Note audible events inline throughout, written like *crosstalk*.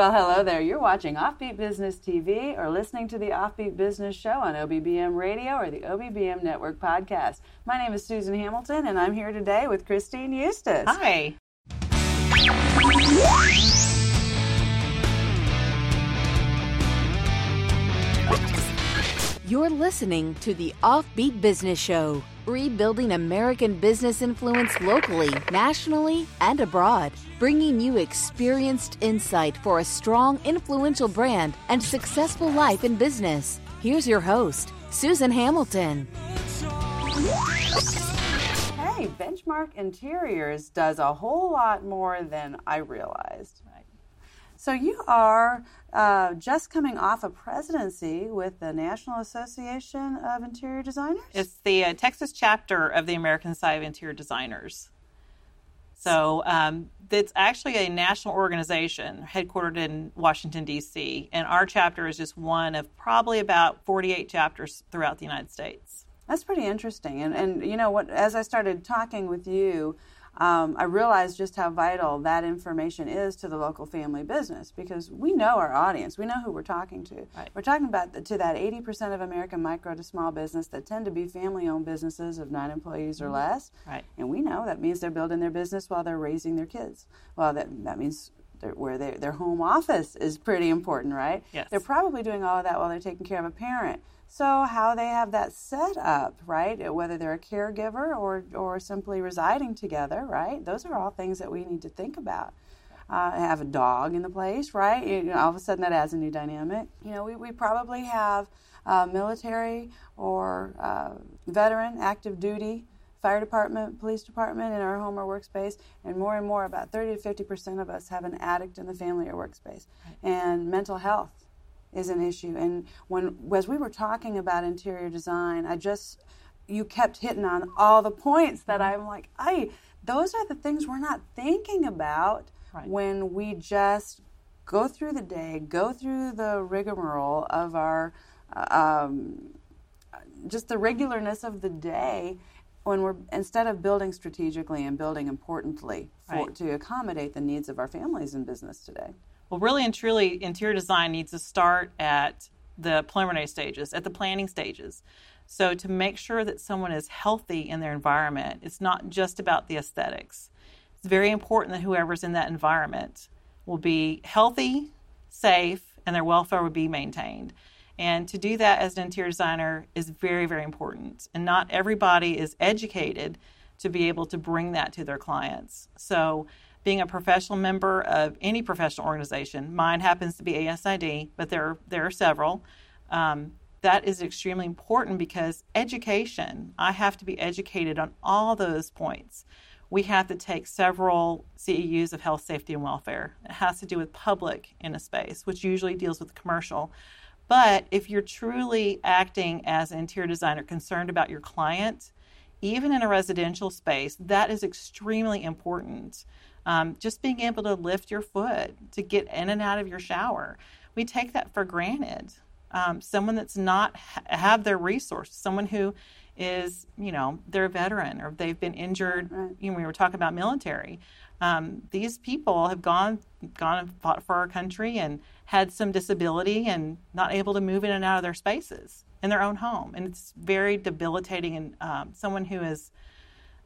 Well, hello there. You're watching Offbeat Business TV or listening to the Offbeat Business Show on OBBM Radio or the OBBM Network podcast. My name is Susan Hamilton, and I'm here today with Christine Eustace. Hi. You're listening to the Offbeat Business Show, rebuilding American business influence locally, nationally, and abroad, bringing you experienced insight for a strong, influential brand and successful life in business. Here's your host, Susan Hamilton. Hey, Benchmark Interiors does a whole lot more than I realized. So you are uh, just coming off a presidency with the National Association of Interior Designers. It's the uh, Texas chapter of the American Society of Interior Designers. So um, it's actually a national organization headquartered in Washington, D.C., and our chapter is just one of probably about 48 chapters throughout the United States. That's pretty interesting. And, and you know what, as I started talking with you, um, I realized just how vital that information is to the local family business because we know our audience. We know who we're talking to. Right. We're talking about the, to that 80% of American micro to small business that tend to be family owned businesses of nine employees or Mm-hmm. less. Right. And we know that means they're building their business while they're raising their kids. Well, that, that means where they, their home office is pretty important, right? Yes. They're probably doing all of that while they're taking care of a parent. So how they have that set up, right? Whether they're a caregiver or or simply residing together, right? Those are all things that we need to think about. Uh, have a dog in the place, right? You know, all of a sudden that adds a new dynamic. You know, we, we probably have uh, military or uh, veteran, active duty, fire department, police department in our home or workspace, and more and more, about 30 to 50 percent of us have an addict in the family or workspace. And mental health is an issue. And when as we were talking about interior design, I just you kept hitting on all the points that I'm like, I those are the things we're not thinking about Right. when we just go through the day, go through the rigmarole of our uh, um, just the regularness of the day when we're instead of building strategically and building importantly for, Right. to accommodate the needs of our families in business today. Well, really and truly, interior design needs to start at the preliminary stages, at the planning stages. So, to make sure that someone is healthy in their environment, it's not just about the aesthetics. It's very important that whoever's in that environment will be healthy, safe, and their welfare will be maintained. And to do that as an interior designer is very, very important. And not everybody is educated to be able to bring that to their clients. So, being a professional member of any professional organization, mine happens to be ASID, but there there are several. Um, that is extremely important because education. I have to be educated on all those points. We have to take several CEUs of health, safety, and welfare. It has to do with public in a space, which usually deals with commercial. But if you're truly acting as an interior designer concerned about your client, even in a residential space, that is extremely important. Um, just being able to lift your foot to get in and out of your shower, we take that for granted. Um, someone that's not ha- have their resources, someone who is, you know, they're a veteran or they've been injured. Right. You know, we were talking about military. Um, these people have gone gone and fought for our country and had some disability and not able to move in and out of their spaces in their own home, and it's very debilitating. And um, someone who has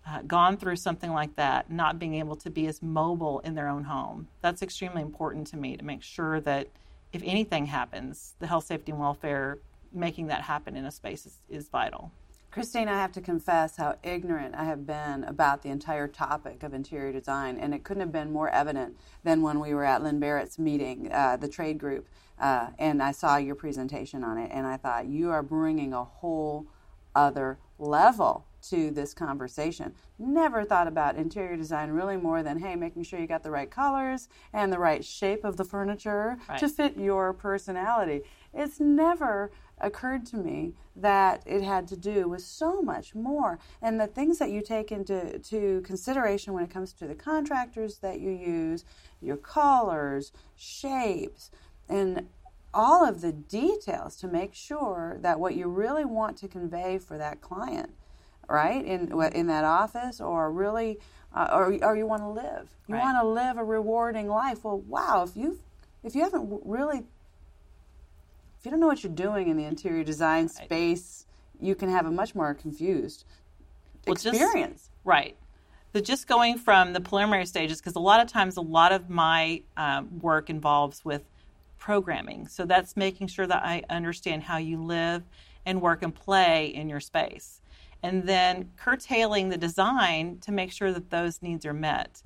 uh, gone through something like that, not being able to be as mobile in their own home, that's extremely important to me to make sure that if anything happens, the health, safety, and welfare, making that happen in a space is, is vital. Christine, I have to confess how ignorant I have been about the entire topic of interior design, and it couldn't have been more evident than when we were at Lynn Barrett's meeting, uh, the trade group, uh, and I saw your presentation on it, and I thought you are bringing a whole other level to this conversation. Never thought about interior design really more than hey, making sure you got the right colors and the right shape of the furniture Right. to fit your personality. It's never occurred to me that it had to do with so much more. And the things that you take into to consideration when it comes to the contractors that you use your colors shapes and all of the details to make sure that what you really want to convey for that client right in in that office or really uh, or, or you want to live. You Right. want to live a rewarding life. Well wow if you've if you haven't really, if you don't know what you're doing in the interior design space, you can have a much more confused Well, just- experience. Right. So just going from the preliminary stages, because a lot of times, a lot of my um, work involves with programming. So that's making sure that I understand how you live and work and play in your space, and then curtailing the design to make sure that those needs are met.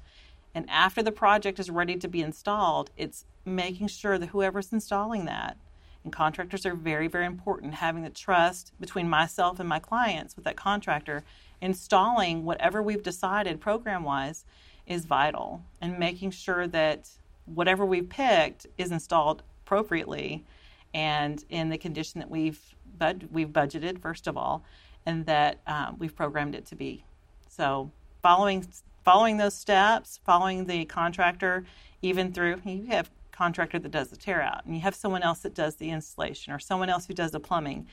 And after the project is ready to be installed, it's making sure that whoever's installing that, and contractors are very, very important, having the trust between myself and my clients with that contractor, installing whatever we've decided program wise is vital, and making sure that whatever we've picked is installed appropriately and in the condition that we've bud- we've budgeted first of all, and that um, we've programmed it to be. So following following those steps, following the contractor, even through you have contractor that does the tear out, and you have someone else that does the installation, or someone else who does the plumbing.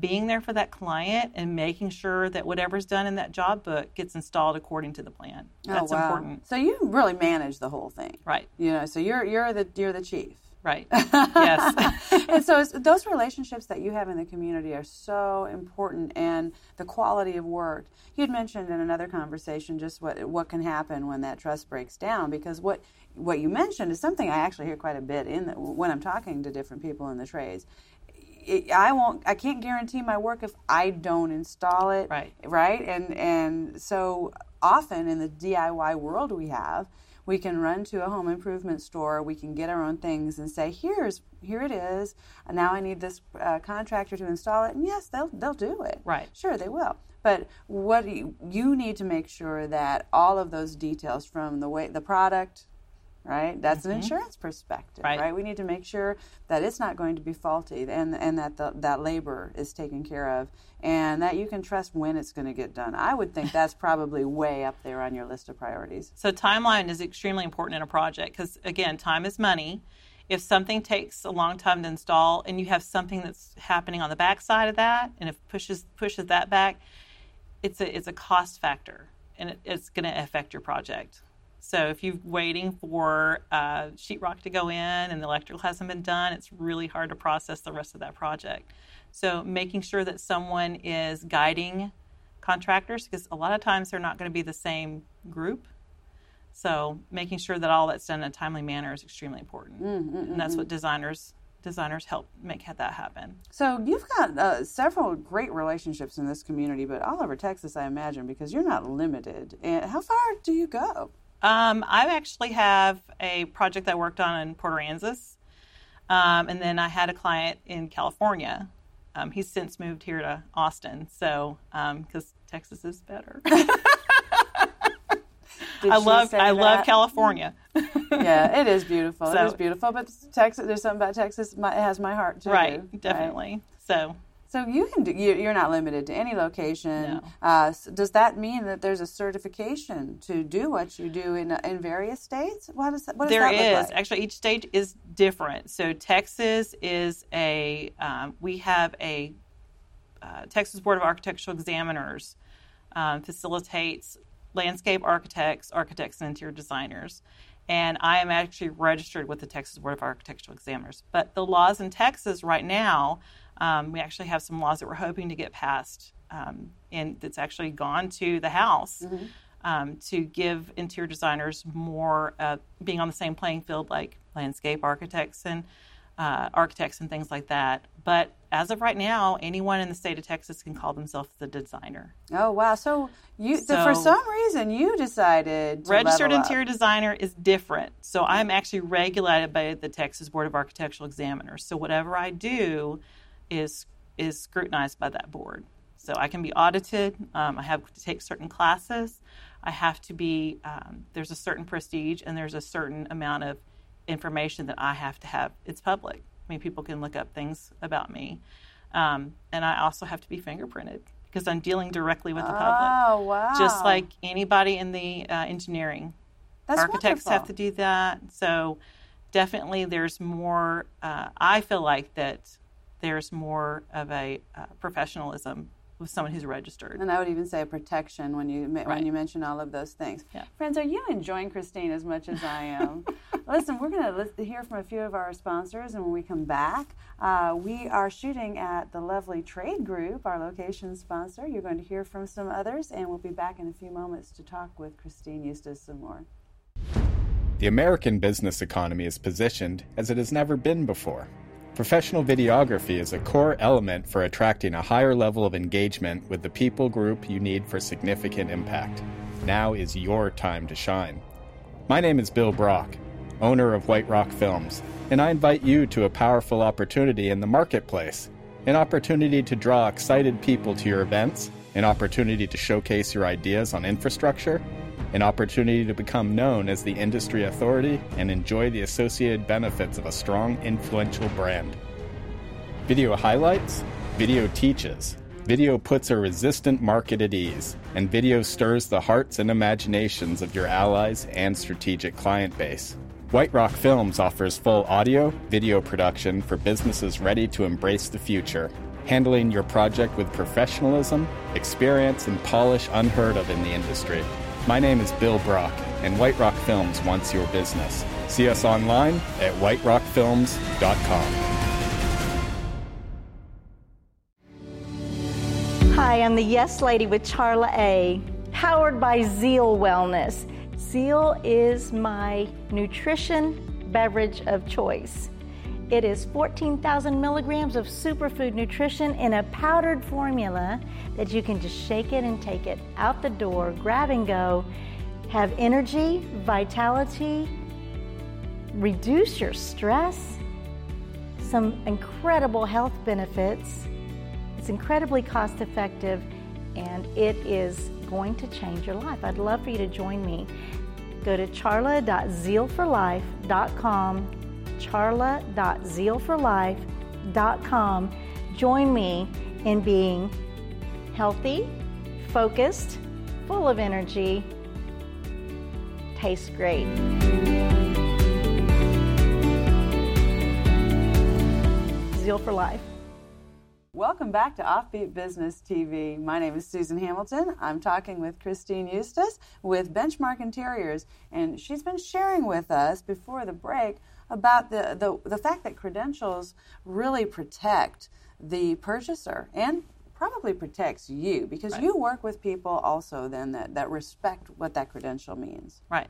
Being there for that client and making sure that whatever's done in that job book gets installed according to the plan. Oh, That's oh, wow. important. So you really manage the whole thing, Right. you know. So you're you're the you're the chief. Right. yes. *laughs* and so those relationships that you have in the community are so important and the quality of work you'd mentioned in another conversation just what what can happen when that trust breaks down because what what you mentioned is something i actually hear quite a bit in the, when i'm talking to different people in the trades it, I won't. I can't guarantee my work if I don't install it. Right. Right. And and so often in the DIY world we have, we can run to a home improvement store. We can get our own things and say, "Here's here it is. Now I need this uh, contractor to install it." And yes, they'll they'll do it. Right. Sure, they will. But what do you, you need to make sure that all of those details from the way the product, right? That's an mm-hmm. insurance perspective, Right. right? We need to make sure that it's not going to be faulty and and that the, that labor is taken care of and that you can trust when it's going to get done. I would think that's *laughs* probably way up there on your list of priorities. So timeline is extremely important in a project because again, time is money. If something takes a long time to install and you have something that's happening on the back side of that and if pushes pushes that back, it's a it's a cost factor and it, it's going to affect your project. So if you're waiting for uh, sheetrock to go in and the electrical hasn't been done, it's really hard to process the rest of that project. So making sure that someone is guiding contractors because a lot of times they're not going to be the same group. So making sure that all that's done in a timely manner is extremely important, and that's what designers designers help make that happen. So you've got uh, several great relationships in this community, but all over Texas, I imagine, because you're not limited. And how far do you go? Um, I actually have a project I worked on in Port Aransas, um, and then I had a client in California. Um, he's since moved here to Austin, so because Texas is better. *laughs* I love I love? California. *laughs* yeah, it is beautiful. it So- is beautiful, but Texas. There's something about Texas. My, it has my heart too. right, definitely. So So you can do. You, you're not limited to any location. No. Uh, s- does that mean that there's a certification to do what you do in in various states? What does that? What does There that look is like? actually each state is different. So Texas is a um, we have a uh, Texas Board of Architectural Examiners um, facilitates landscape architects, architects, and interior designers. And I am actually registered with the Texas Board of Architectural Examiners. But the laws in Texas right now, um, we actually have some laws that we're hoping to get passed, um, and that's actually gone to the House um, to give interior designers more uh, being on the same playing field like landscape architects and uh, architects and things like that. But as of right now, anyone in the state of Texas can call themselves the designer. Oh wow! So you So- for some reason you decided to Registered level up. interior designer is different. So I'm actually regulated by the Texas Board of Architectural Examiners. So whatever I do is is scrutinized by that board. So I can be audited. Um, I have to take certain classes. I have to be. Um, there's a certain prestige and there's a certain amount of information that I have to have. It's public. I mean, people can look up things about me, um, and I also have to be fingerprinted because I'm dealing directly with the public Oh wow! just like anybody in the uh, engineering. That's Architects wonderful. have to do that. So definitely there's more, uh, I feel like that there's more of a uh, professionalism with someone who's registered. And I would even say a protection when you Right. when you mention all of those things. Yeah. Friends, are you enjoying Christine as much as I am? *laughs* Listen, we're going to hear from a few of our sponsors, and when we come back, uh, we are shooting at the lovely Trade Group, our location sponsor. You're going to hear from some others, and we'll be back in a few moments to talk with Christine Eustace some more. The American business economy is positioned as it has never been before. Professional videography is a core element for attracting a higher level of engagement with the people group you need for significant impact. Now is your time to shine. My name is Bill Brock, owner of White Rock Films, and I invite you to a powerful opportunity in the marketplace an opportunity to draw excited people to your events, an opportunity to showcase your ideas on infrastructure, an opportunity to become known as the industry authority and enjoy the associated benefits of a strong, influential brand. Video highlights, video teaches. Video puts a resistant market at ease, and video stirs the hearts and imaginations of your allies and strategic client base. White Rock Films offers full audio, video production for businesses ready to embrace the future, handling your project with professionalism, experience, and polish unheard of in the industry. My name is Bill Brock, and White Rock Films wants your business. See us online at whiterockfilms.com. Hi, I'm the Yes Lady with Charla A, powered by Zeal Wellness. Zeal is my nutrition beverage of choice. It is 14,000 milligrams of superfood nutrition in a powdered formula that you can just shake it and take it out the door, grab and go, have energy, vitality, reduce your stress, some incredible health benefits. It's incredibly cost effective and it is going to change your life. I'd love for you to join me. Go to charla.zealforlife.com, charla.zealforlife.com. Join me in being healthy, focused, full of energy, tastes great. Zeal for Life. Welcome back to Offbeat Business TV. My name is Susan Hamilton. I'm talking with Christine Eustace with Benchmark Interiors, and she's been sharing with us before the break about the, the, the fact that credentials really protect the purchaser and probably protects you because Right. you work with people also then that, that respect what that credential means. Right.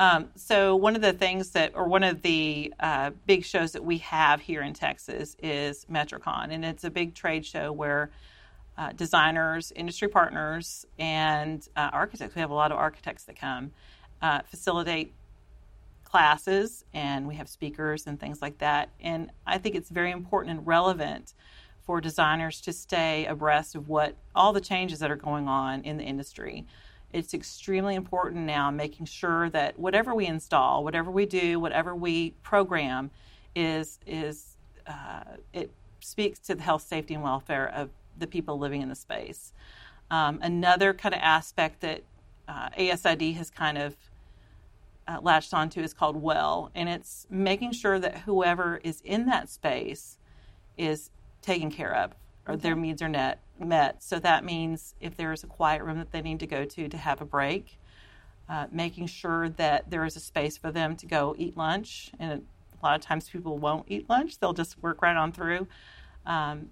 Um, so one of the things that, or one of the uh, big shows that we have here in Texas is MetroCon, and it's a big trade show where uh, designers, industry partners, and uh, architects. We have a lot of architects that come uh, facilitate classes, and we have speakers and things like that. And I think it's very important and relevant for designers to stay abreast of what all the changes that are going on in the industry. It's extremely important now making sure that whatever we install, whatever we do, whatever we program, is is uh, it speaks to the health, safety, and welfare of the people living in the space. Um, another kind of aspect that uh, ASID has kind of uh, latched onto is called well, and it's making sure that whoever is in that space is taken care of or their needs are net, met. So that means if there is a quiet room that they need to go to to have a break, uh, making sure that there is a space for them to go eat lunch. And a lot of times people won't eat lunch, they'll just work right on through. Um,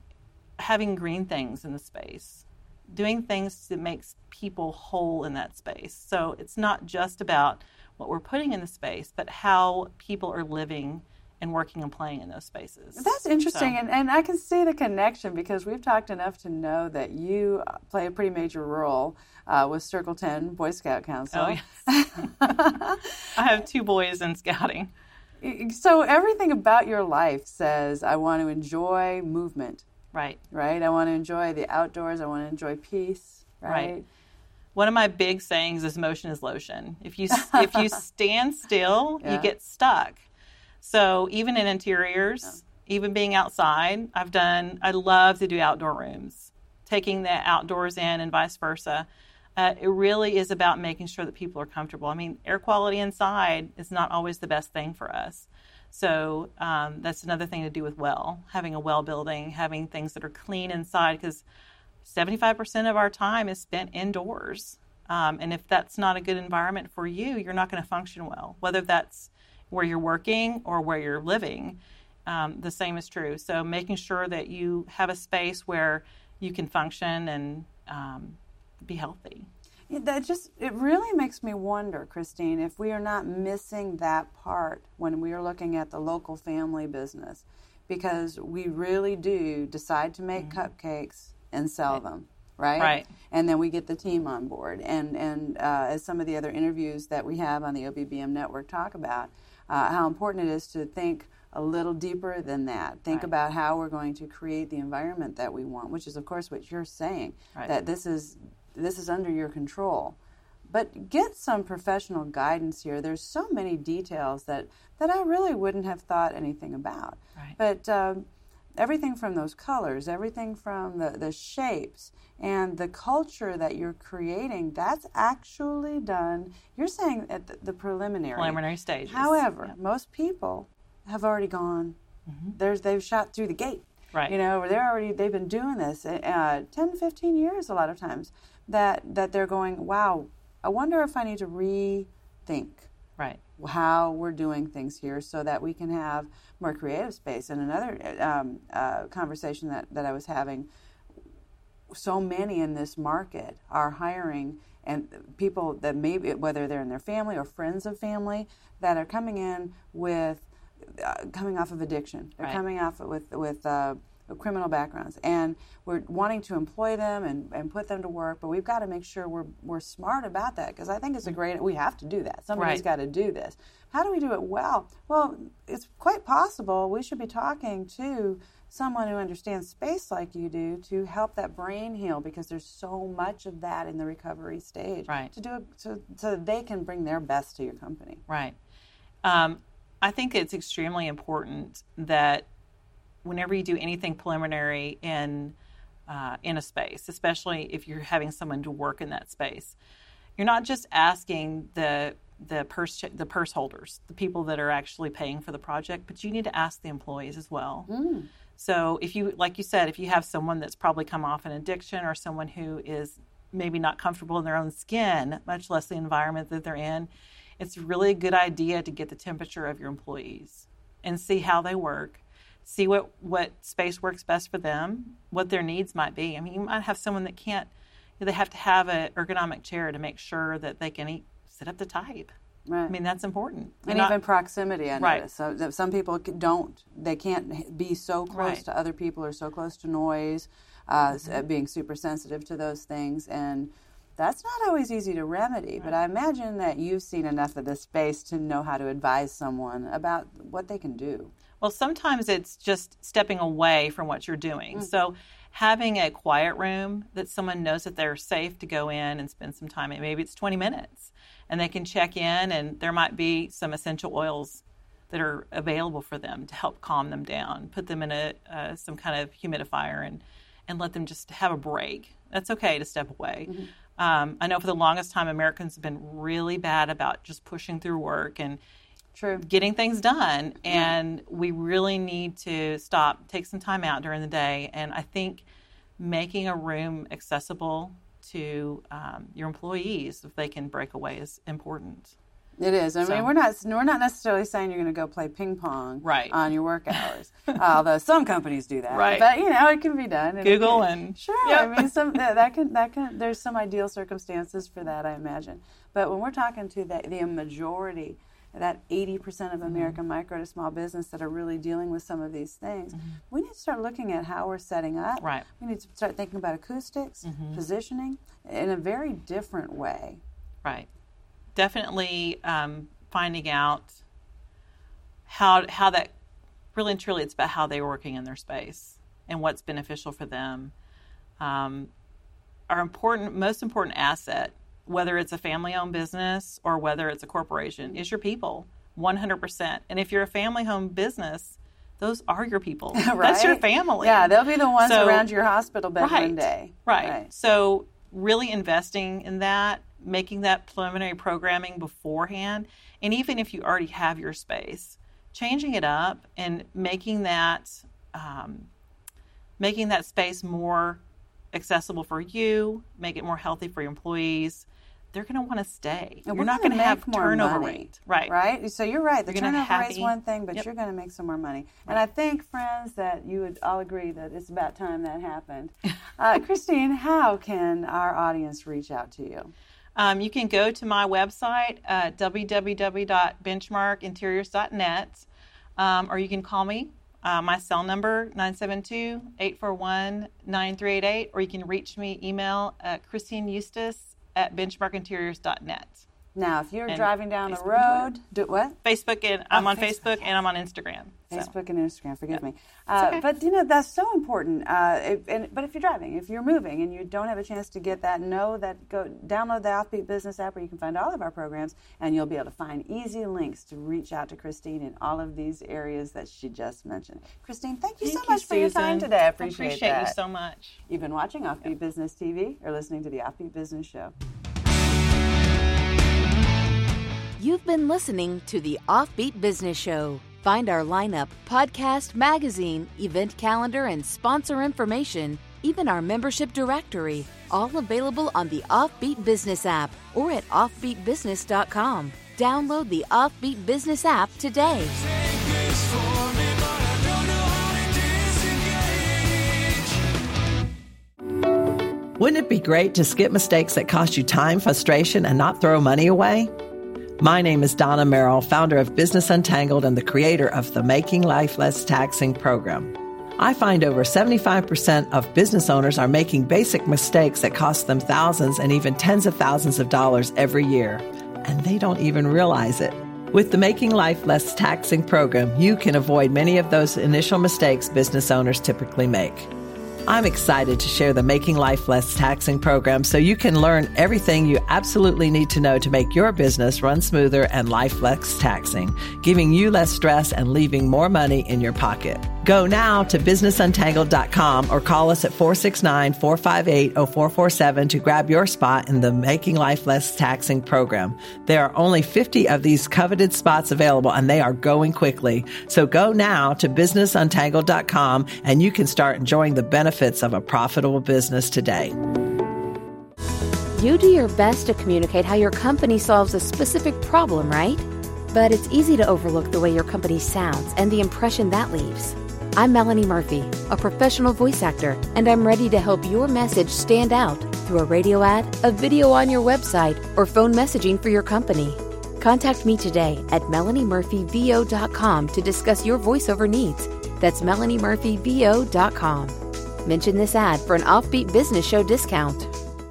having green things in the space, doing things that makes people whole in that space. So it's not just about what we're putting in the space, but how people are living and working and playing in those spaces. That's interesting, So- and, and I can see the connection because we've talked enough to know that you uh, play a pretty major role uh, with Circle 10 Boy Scout Council. Oh, yes. *laughs* *laughs* I have two boys in scouting. So everything about your life says, I want to enjoy movement, Right. right? I want to enjoy the outdoors. I want to enjoy peace, right? Right. One of my big sayings is motion is lotion. If you *laughs* if you stand still, Yeah. you get stuck. So even in interiors, even being outside, I've done. I love to do outdoor rooms, taking the outdoors in and vice versa. Uh, it really is about making sure that people are comfortable. I mean, air quality inside is not always the best thing for us. So um, that's another thing to do with well, having a well building, having things that are clean inside. Because 75% of our time is spent indoors. Um, and if that's not a good environment for you, you're not going to function well, whether that's where you're working or where you're living. Um, the same is true. So, making sure that you have a space where you can function and um, be healthy. Yeah, that just it really makes me wonder, Christine, if we are not missing that part when we are looking at the local family business, because we really do decide to make mm-hmm. cupcakes and sell right. them right? Right. And then we get the team on board. And and uh, as some of the other interviews that we have on the OBBM network talk about, uh, how important it is to think a little deeper than that. Think right. about how we're going to create the environment that we want, which is of course what you're saying right. that this is this is under your control. But get some professional guidance here. There's so many details that that I really wouldn't have thought anything about. Right. But um, everything from those colors, everything from the, the shapes, and the culture that you're creating, that's actually done. You're saying at the, the preliminary. Preliminary stages. However, yeah. most people have already gone. Mm-hmm. There's they've shot through the gate. Right. You know, they're already they've been doing this uh, 10, 15 years a lot of times. That that they're going, wow. I wonder if I need to rethink. Right. How we're doing things here, so that we can have more creative space. And another um, uh, conversation that, that I was having so many in this market are hiring and people that maybe whether they're in their family or friends of family that are coming in with uh, coming off of addiction they're right. coming off with with uh, criminal backgrounds and we're wanting to employ them and, and put them to work but we've got to make sure we're, we're smart about that because i think it's a great we have to do that somebody's right. got to do this how do we do it well well it's quite possible we should be talking to someone who understands space like you do to help that brain heal because there's so much of that in the recovery stage. Right. To do it so, so they can bring their best to your company. Right. Um, I think it's extremely important that whenever you do anything preliminary in uh, in a space, especially if you're having someone to work in that space, you're not just asking the the purse the purse holders, the people that are actually paying for the project, but you need to ask the employees as well. Mm. So if you, like you said, if you have someone that's probably come off an addiction or someone who is maybe not comfortable in their own skin, much less the environment that they're in, it's really a good idea to get the temperature of your employees and see how they work, see what, what space works best for them, what their needs might be. I mean, you might have someone that can't, they have to have an ergonomic chair to make sure that they can eat, sit up to type. Right. I mean, that's important. and not, even proximity, I right. notice. So some people don't, they can't be so close right. to other people or so close to noise, uh, mm-hmm. being super sensitive to those things. And that's not always easy to remedy, right. but I imagine that you've seen enough of this space to know how to advise someone about what they can do. Well, sometimes it's just stepping away from what you're doing. Mm-hmm. So having a quiet room that someone knows that they're safe to go in and spend some time in, maybe it's 20 minutes and they can check in, and there might be some essential oils that are available for them to help calm them down. Put them in a uh, some kind of humidifier and and let them just have a break. That's okay to step away. Mm-hmm. Um, I know for the longest time, Americans have been really bad about just pushing through work and True. getting things done, and we really need to stop, take some time out during the day, and I think making a room accessible to um, your employees if they can break away is important. It is. I so, mean, we're not we're not necessarily saying you're going to go play ping pong right. on your work hours, *laughs* although some companies do that. Right. But you know, it can be done. Google can, and sure. Yep. I mean, some that, that can that can. There's some ideal circumstances for that, I imagine. But when we're talking to the, the majority that 80% of mm-hmm. American mm-hmm. micro to small business that are really dealing with some of these things, mm-hmm. we need to start looking at how we're setting up. Right. We need to start thinking about acoustics, mm-hmm. positioning in a very different way. Right. Definitely um, finding out how how that really and truly it's about how they're working in their space and what's beneficial for them. Um, our important, most important asset whether it's a family owned business or whether it's a corporation, is your people 100%. And if you're a family owned business, those are your people. *laughs* right? That's your family. Yeah, they'll be the ones so, around your hospital bed right, one day. Right. right. So, really investing in that, making that preliminary programming beforehand, and even if you already have your space, changing it up and making that um, making that space more accessible for you, make it more healthy for your employees, they're going to want to stay. And you're we're not going to have more turnover money, rate, right? Right. So you're right. The You're turnover rate is one thing, but Yep. you're going to make some more money. And I think, friends, that you would all agree that it's about time that happened. *laughs* Uh, Christine, how can our audience reach out to you? Um, you can go to my website, uh, www.benchmarkinteriors.net, um, or you can call me. Uh, my cell number, 972-841-9388, or you can reach me email at Christine Eustace at benchmarkinteriors.net. Now, if you're And driving down the Facebook and road, do what? Facebook, and I'm Oh, on Facebook, Facebook, and I'm on Instagram. so. Facebook and Instagram. Forgive me, uh, okay. but you know that's so important. Uh, if, and, but if you're driving, if you're moving, and you don't have a chance to get that, know that go download the Offbeat Business app where you can find all of our programs, and you'll be able to find easy links to reach out to Christine in all of these areas that she just mentioned. Christine, thank you Thank so much for your time today. I appreciate, appreciate that. you so much. You've been watching Offbeat Business TV or listening to the Offbeat Business Show. You've been listening to the Offbeat Business Show. Find our lineup, podcast, magazine, event calendar, and sponsor information, even our membership directory, all available on the Offbeat Business app or at offbeatbusiness.com. Download the Offbeat Business app today. Wouldn't it be great to skip mistakes that cost you time, frustration, and not throw money away? My name is Donna Merrill, founder of Business Untangled and the creator of the Making Life Less Taxing program. I find over 75% of business owners are making basic mistakes that cost them thousands and even tens of thousands of dollars every year, and they don't even realize it. With the Making Life Less Taxing program, you can avoid many of those initial mistakes business owners typically make. I'm excited to share the Making Life Less Taxing program so you can learn everything you absolutely need to know to make your business run smoother and life less taxing, giving you less stress and leaving more money in your pocket. Go now to businessuntangled.com or call us at 469 458 0447 to grab your spot in the Making Life Less Taxing program. There are only 50 of these coveted spots available and they are going quickly. So go now to businessuntangled.com and you can start enjoying the benefits of a profitable business today. You do your best to communicate how your company solves a specific problem, right? But it's easy to overlook the way your company sounds and the impression that leaves. I'm Melanie Murphy, a professional voice actor, and I'm ready to help your message stand out through a radio ad, a video on your website, or phone messaging for your company. Contact me today at melaniemurphyvo.com to discuss your voiceover needs. That's melaniemurphyvo.com. Mention this ad for an offbeat business show discount.